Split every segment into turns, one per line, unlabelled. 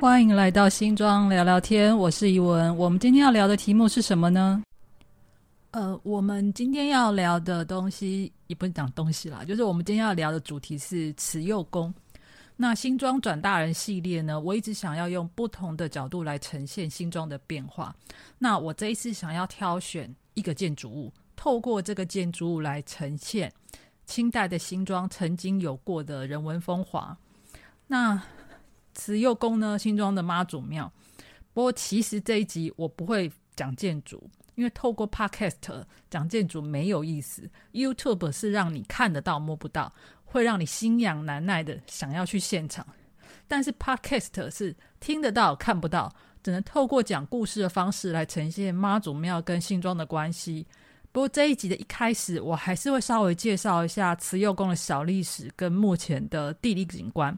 欢迎来到新庄聊聊天，我是怡文。我们今天要聊的题目是什么呢？呃，我们今天要聊的东西也不是讲东西啦，就是我们今天要聊的主题是慈幼宫。那新庄转大人系列呢，我一直想要用不同的角度来呈现新庄的变化。那我这一次想要挑选一个建筑物，透过这个建筑物来呈现清代的新庄曾经有过的人文风华。那慈幼宫呢？新庄的妈祖庙。不过，其实这一集我不会讲建筑，因为透过 Podcast 讲建筑没有意思。YouTube 是让你看得到、摸不到，会让你心痒难耐的想要去现场。但是 Podcast 是听得到、看不到，只能透过讲故事的方式来呈现妈祖庙跟新庄的关系。不过这一集的一开始，我还是会稍微介绍一下慈幼宫的小历史跟目前的地理景观。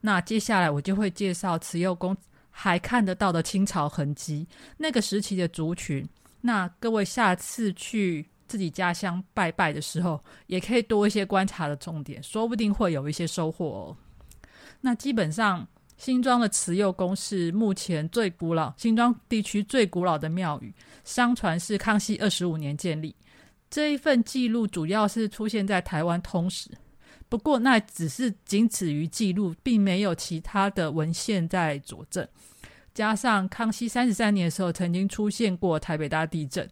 那接下来我就会介绍慈幼宫还看得到的清朝痕迹，那个时期的族群。那各位下次去自己家乡拜拜的时候，也可以多一些观察的重点，说不定会有一些收获哦。那基本上新庄的慈幼宫是目前最古老、新庄地区最古老的庙宇，相传是康熙二十五年建立。这一份记录主要是出现在台湾通史。不过，那只是仅止于记录，并没有其他的文献在佐证。加上康熙三十三年的时候，曾经出现过台北大地震，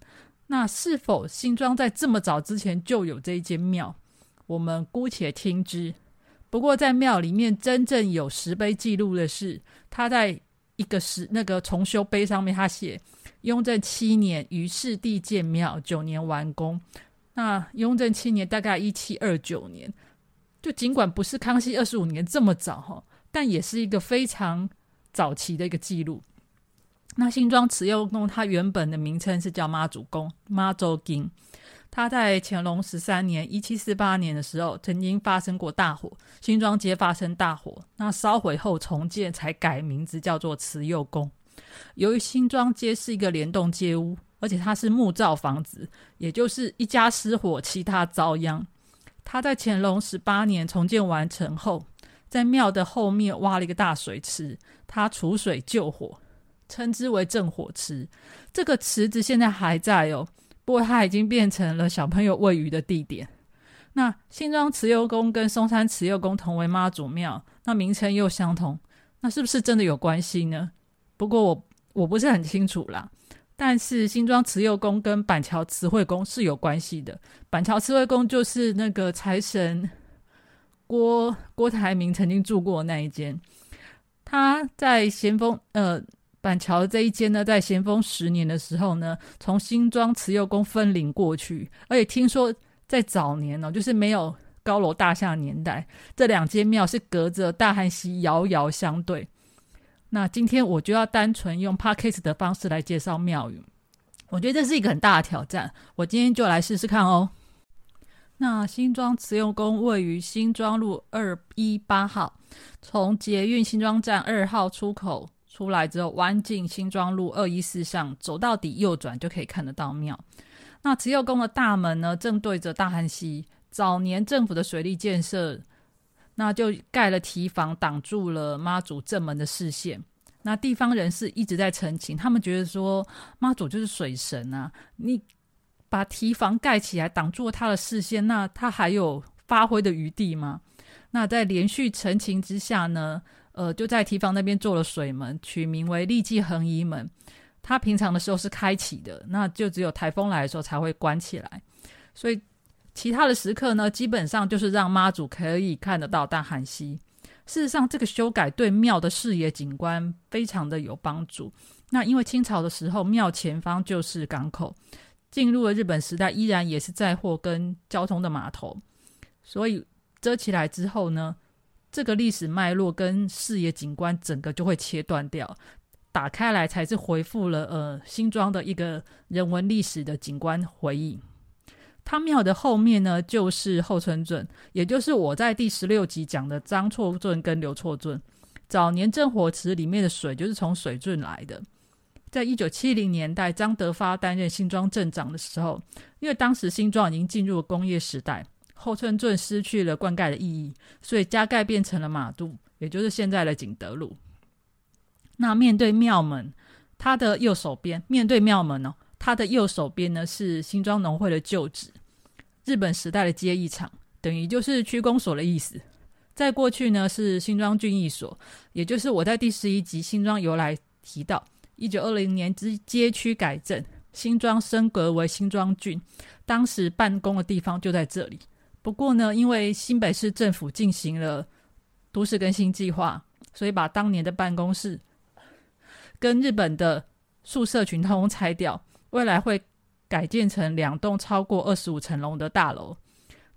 那是否新庄在这么早之前就有这一间庙？我们姑且听之。不过，在庙里面真正有石碑记录的是，他在一个石那个重修碑上面，他写雍正七年于世地建庙，九年完工。那雍正七年大概一七二九年。就尽管不是康熙二十五年这么早哈，但也是一个非常早期的一个记录。那新庄慈幼宫它原本的名称是叫妈祖宫妈祖宫，它在乾隆十三年一七四八年的时候曾经发生过大火，新庄街发生大火，那烧毁后重建才改名字叫做慈幼宫。由于新庄街是一个联动街屋，而且它是木造房子，也就是一家失火，其他遭殃。他在乾隆十八年重建完成后，在庙的后面挖了一个大水池，他储水救火，称之为镇火池。这个池子现在还在哦，不过它已经变成了小朋友喂鱼的地点。那新庄慈幼宫跟松山慈幼宫同为妈祖庙，那名称又相同，那是不是真的有关系呢？不过我我不是很清楚啦。但是新庄慈幼宫跟板桥慈惠宫是有关系的。板桥慈惠宫就是那个财神郭郭台铭曾经住过那一间。他在咸丰呃板桥这一间呢，在咸丰十年的时候呢，从新庄慈幼宫分灵过去。而且听说在早年呢，就是没有高楼大厦年代，这两间庙是隔着大汉溪遥遥相对。那今天我就要单纯用 podcast 的方式来介绍庙宇，我觉得这是一个很大的挑战。我今天就来试试看哦。那新庄慈幼宫位于新庄路二一八号，从捷运新庄站二号出口出来之后，弯进新庄路二一四巷，走到底右转就可以看得到庙。那慈幼宫的大门呢，正对着大汉溪。早年政府的水利建设。那就盖了堤防，挡住了妈祖正门的视线。那地方人士一直在澄清，他们觉得说妈祖就是水神啊，你把堤防盖起来挡住了他的视线，那他还有发挥的余地吗？那在连续澄清之下呢，呃，就在堤防那边做了水门，取名为立济横移门。它平常的时候是开启的，那就只有台风来的时候才会关起来，所以。其他的时刻呢，基本上就是让妈祖可以看得到大汉溪。事实上，这个修改对庙的视野景观非常的有帮助。那因为清朝的时候，庙前方就是港口，进入了日本时代，依然也是载货跟交通的码头，所以遮起来之后呢，这个历史脉络跟视野景观整个就会切断掉，打开来才是回复了呃新庄的一个人文历史的景观回忆。他庙的后面呢，就是后村圳，也就是我在第十六集讲的张错圳跟刘错圳。早年镇火池里面的水就是从水圳来的。在一九七零年代，张德发担任新庄镇长的时候，因为当时新庄已经进入工业时代，后村圳失去了灌溉的意义，所以加盖变成了马渡，也就是现在的景德路。那面对庙门，它的右手边面对庙门哦，它的右手边呢是新庄农会的旧址，日本时代的接义场，等于就是区公所的意思。在过去呢是新庄郡役所，也就是我在第十一集新庄由来提到，一九二零年之街区改正，新庄升格为新庄郡，当时办公的地方就在这里。不过呢，因为新北市政府进行了都市更新计划，所以把当年的办公室跟日本的宿舍群通通拆掉，未来会改建成两栋超过二十五层楼的大楼。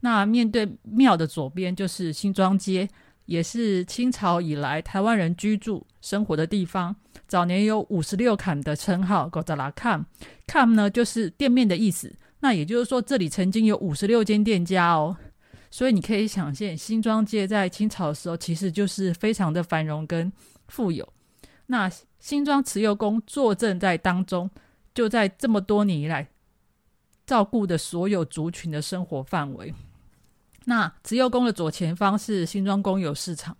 那面对庙的左边就是新庄街，也是清朝以来台湾人居住生活的地方。早年有五十六坎的称号，狗扎拉坎坎呢就是店面的意思。那也就是说，这里曾经有五十六间店家哦。所以你可以想见，新庄街在清朝的时候，其实就是非常的繁荣跟富有。那新庄慈幼宫坐镇在当中，就在这么多年以来，照顾的所有族群的生活范围。那慈幼宫的左前方是新庄公有市场，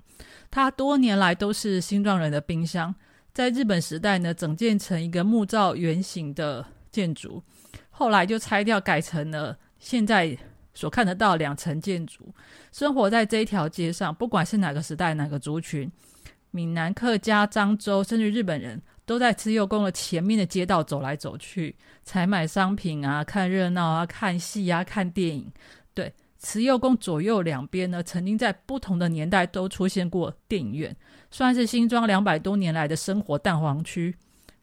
它多年来都是新庄人的冰箱。在日本时代呢，整建成一个木造圆形的建筑，后来就拆掉，改成了现在。所看得到两层建筑，生活在这一条街上，不管是哪个时代、哪个族群，闽南客家、漳州，甚至日本人都在慈幼宫的前面的街道走来走去，采买商品啊，看热闹啊，看戏啊，看电影。对，慈幼宫左右两边呢，曾经在不同的年代都出现过电影院，算是新庄两百多年来的生活蛋黄区。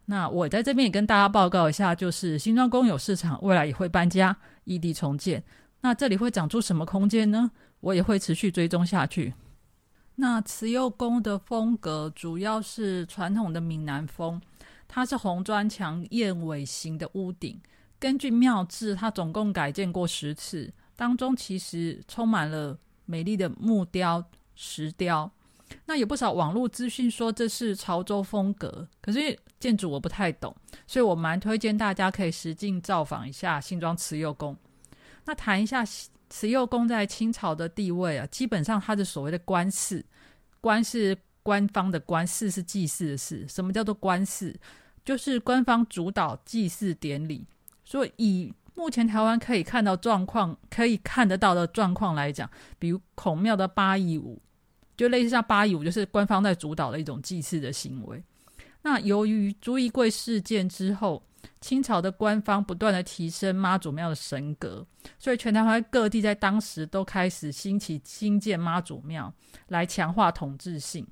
那我在这边也跟大家报告一下，就是新庄公有市场未来也会搬家，异地重建。那这里会长出什么空间呢？我也会持续追踪下去。那慈幼宫的风格主要是传统的闽南风，它是红砖墙、燕尾形的屋顶。根据庙志，它总共改建过十次，当中其实充满了美丽的木雕、石雕。那有不少网络资讯说这是潮州风格，可是建筑我不太懂，所以我蛮推荐大家可以实境造访一下新庄慈幼宫。那谈一下慈幼宫在清朝的地位啊，基本上它的所谓的官事，官是官方的官，事是祭祀的事。什么叫做官事？就是官方主导祭祀典礼。所以以目前台湾可以看到状况，可以看得到的状况来讲，比如孔庙的八义舞，就类似像八义舞，就是官方在主导的一种祭祀的行为。那由于朱一贵事件之后。清朝的官方不断的提升妈祖庙的神格，所以全台湾各地在当时都开始兴起新建妈祖庙来强化统治性。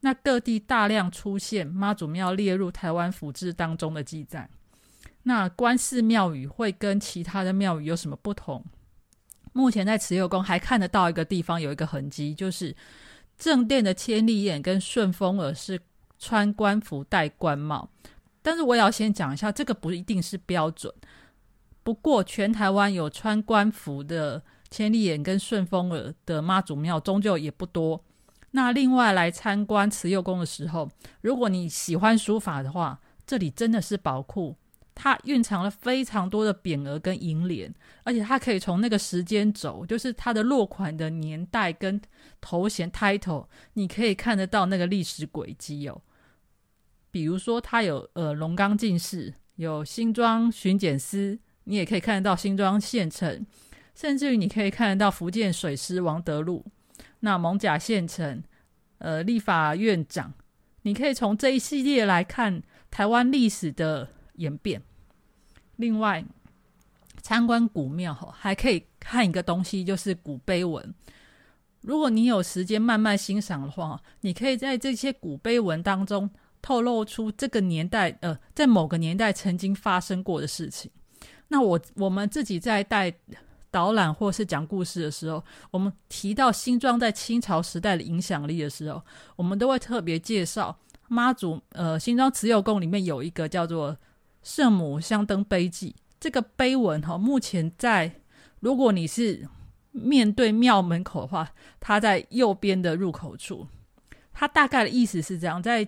那各地大量出现妈祖庙列入台湾府志当中的记载。那关寺庙宇会跟其他的庙宇有什么不同？目前在慈幼宫还看得到一个地方有一个痕迹，就是正殿的千里眼跟顺风耳是穿官服戴官帽。但是我也要先讲一下，这个不一定是标准。不过，全台湾有穿官服的千里眼跟顺风耳的妈祖庙，终究也不多。那另外来参观慈幼宫的时候，如果你喜欢书法的话，这里真的是宝库，它蕴藏了非常多的匾额跟楹联，而且它可以从那个时间轴，就是它的落款的年代跟头衔 title，你可以看得到那个历史轨迹哦。比如说，它有呃龙岗进士，有新庄巡检司，你也可以看得到新庄县城，甚至于你可以看得到福建水师王德禄，那蒙甲县城，呃立法院长，你可以从这一系列来看台湾历史的演变。另外，参观古庙哈，还可以看一个东西，就是古碑文。如果你有时间慢慢欣赏的话，你可以在这些古碑文当中。透露出这个年代，呃，在某个年代曾经发生过的事情。那我我们自己在带导览或是讲故事的时候，我们提到新庄在清朝时代的影响力的时候，我们都会特别介绍妈祖。呃，新庄慈幼宫里面有一个叫做《圣母香灯碑记》这个碑文哈，目前在如果你是面对庙门口的话，它在右边的入口处。它大概的意思是这样，在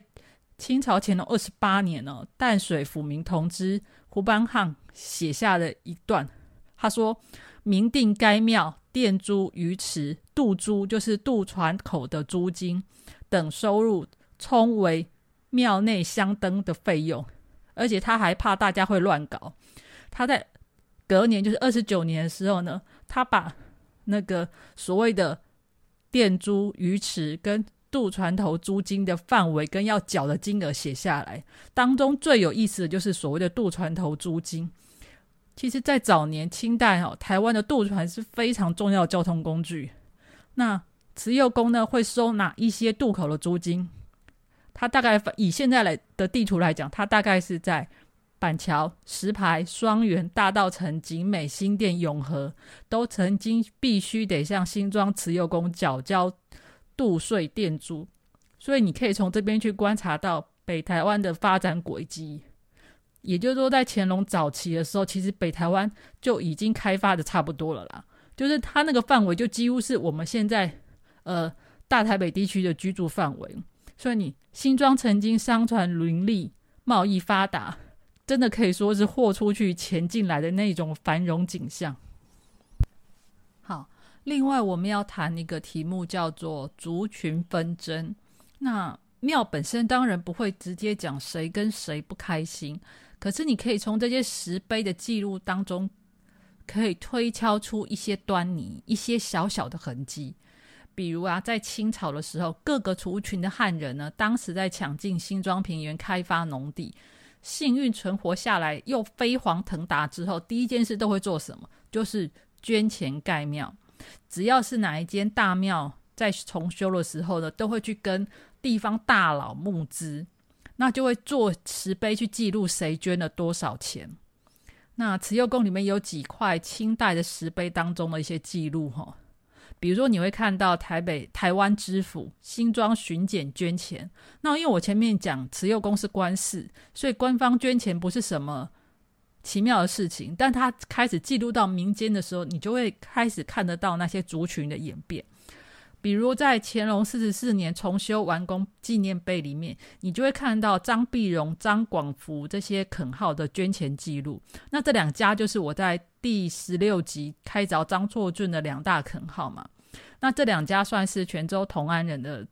清朝乾隆二十八年呢，淡水府民同知胡班汉写下了一段，他说：“明定该庙店租鱼池渡租，就是渡船口的租金等收入，充为庙内香灯的费用，而且他还怕大家会乱搞。他在隔年，就是二十九年的时候呢，他把那个所谓的店租、鱼池跟渡船头租金的范围跟要缴的金额写下来。当中最有意思的就是所谓的渡船头租金。其实，在早年清代哦，台湾的渡船是非常重要的交通工具。那慈幼宫呢，会收哪一些渡口的租金？它大概以现在来的地图来讲，它大概是在板桥、石牌、双园、大道城、景美、新店、永和，都曾经必须得向新庄慈幼宫缴交渡税店租。所以你可以从这边去观察到北台湾的发展轨迹。也就是说，在乾隆早期的时候，其实北台湾就已经开发的差不多了啦。就是它那个范围，就几乎是我们现在呃大台北地区的居住范围。所以你新庄曾经商船林立，贸易发达，真的可以说是货出去钱进来的那种繁荣景象。另外我们要谈一个题目，叫做族群纷争。那庙本身当然不会直接讲谁跟谁不开心。可是，你可以从这些石碑的记录当中，可以推敲出一些端倪，一些小小的痕迹。比如啊，在清朝的时候，各个族群的汉人呢，当时在抢进新庄平原开发农地，幸运存活下来又飞黄腾达之后，第一件事都会做什么？就是捐钱盖庙。只要是哪一间大庙在重修的时候呢，都会去跟地方大佬募资。那就会做石碑去记录谁捐了多少钱。那慈幼宫里面有几块清代的石碑当中的一些记录哈，比如说你会看到台北台湾知府新庄巡检捐钱。那因为我前面讲慈幼宫是官事，所以官方捐钱不是什么奇妙的事情。但他开始记录到民间的时候，你就会开始看得到那些族群的演变。比如在乾隆四十四年重修完工纪念碑里面，你就会看到张碧荣、张广福这些垦号的捐钱记录。那这两家就是我在第十六集开凿张作俊的两大垦号嘛。那这两家算是泉州同安人的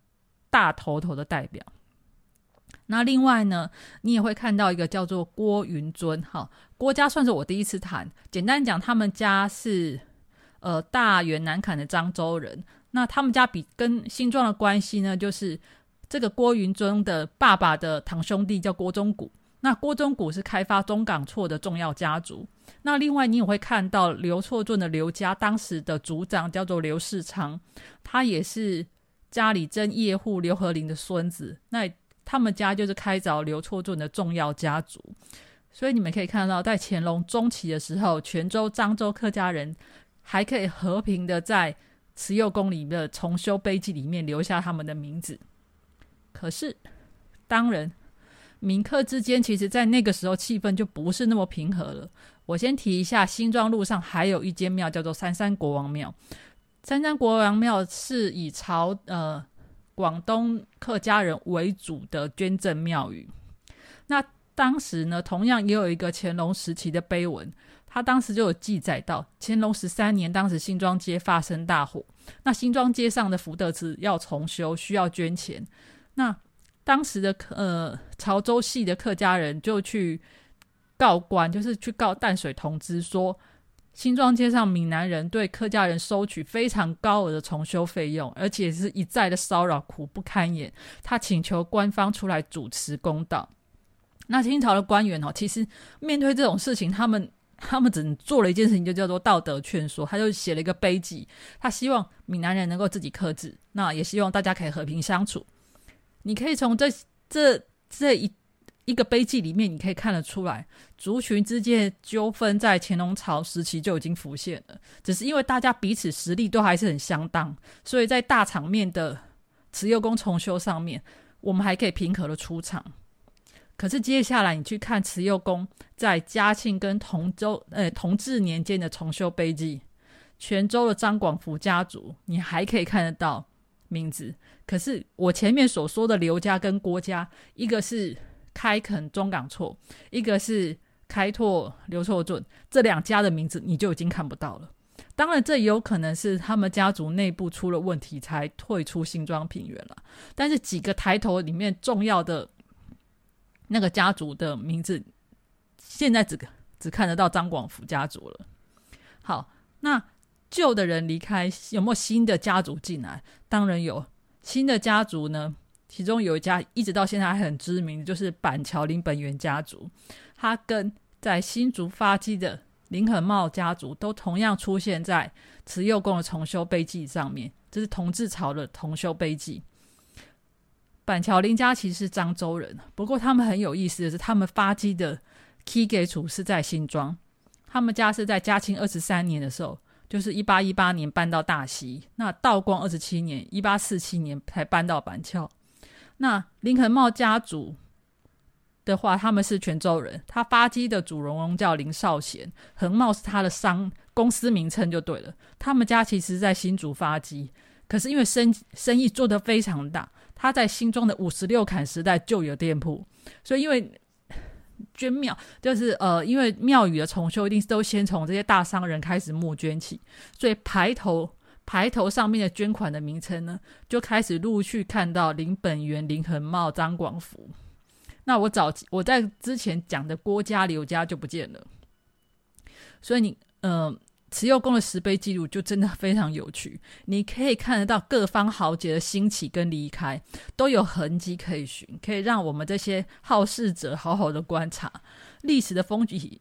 大头头的代表。那另外呢，你也会看到一个叫做郭云尊，哈，郭家算是我第一次谈。简单讲，他们家是呃大元南坎的漳州人。那他们家比跟新庄的关系呢，就是这个郭云尊的爸爸的堂兄弟叫郭忠谷。那郭忠谷是开发中港错的重要家族。那另外你也会看到刘错镇的刘家，当时的族长叫做刘世昌，他也是家里真业户刘和林的孙子。那他们家就是开凿刘错镇的重要家族。所以你们可以看到，在乾隆中期的时候，泉州、漳州客家人还可以和平的在。慈幼宫里的重修碑记里面留下他们的名字，可是当然，民客之间其实，在那个时候气氛就不是那么平和了。我先提一下，新庄路上还有一间庙叫做三山国王庙。三山国王庙是以朝呃广东客家人为主的捐赠庙宇。那当时呢，同样也有一个乾隆时期的碑文。他当时就有记载到，乾隆十三年，当时新庄街发生大火，那新庄街上的福德祠要重修，需要捐钱。那当时的呃潮州系的客家人就去告官，就是去告淡水同知，说新庄街上闽南人对客家人收取非常高额的重修费用，而且是一再的骚扰，苦不堪言。他请求官方出来主持公道。那清朝的官员哦，其实面对这种事情，他们。他们只做了一件事情，就叫做道德劝说。他就写了一个碑记，他希望闽南人能够自己克制，那也希望大家可以和平相处。你可以从这这这一一个碑记里面，你可以看得出来，族群之间纠纷在乾隆朝时期就已经浮现了。只是因为大家彼此实力都还是很相当，所以在大场面的慈幼宫重修上面，我们还可以平和的出场。可是接下来你去看慈幼宫在嘉庆跟同州呃同治年间的重修碑记，泉州的张广福家族，你还可以看得到名字。可是我前面所说的刘家跟郭家，一个是开垦中港厝，一个是开拓刘错镇，这两家的名字你就已经看不到了。当然，这也有可能是他们家族内部出了问题才退出新庄平原了。但是几个抬头里面重要的。那个家族的名字，现在只只看得到张广福家族了。好，那旧的人离开，有没有新的家族进来？当然有，新的家族呢，其中有一家一直到现在还很知名，就是板桥林本源家族。他跟在新竹发迹的林肯茂家族，都同样出现在慈幼宫的重修碑记上面。这是同治朝的重修碑记。板桥林家其实是漳州人，不过他们很有意思的是，他们发迹的 key 给处是在新庄。他们家是在嘉庆二十三年的时候，就是一八一八年搬到大溪。那道光二十七年，一八四七年才搬到板桥。那林肯茂家族的话，他们是泉州人。他发迹的主人翁叫林少贤，恒茂是他的商公司名称就对了。他们家其实在新竹发迹，可是因为生生意做得非常大，他在新庄的五十六坎时代就有店铺，所以因为。捐庙就是呃，因为庙宇的重修一定是都先从这些大商人开始募捐起，所以牌头牌头上面的捐款的名称呢，就开始陆续看到林本源、林恒茂、张广福。那我早我在之前讲的郭家、刘家就不见了，所以你嗯。慈幼宫的石碑记录就真的非常有趣，你可以看得到各方豪杰的兴起跟离开，都有痕迹可以寻，可以让我们这些好事者好好的观察历史的风起，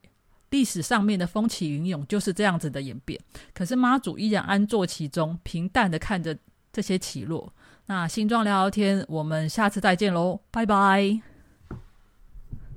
历史上面的风起云涌就是这样子的演变。可是妈祖依然安坐其中，平淡的看着这些起落。那新庄聊聊天，我们下次再见喽，拜拜。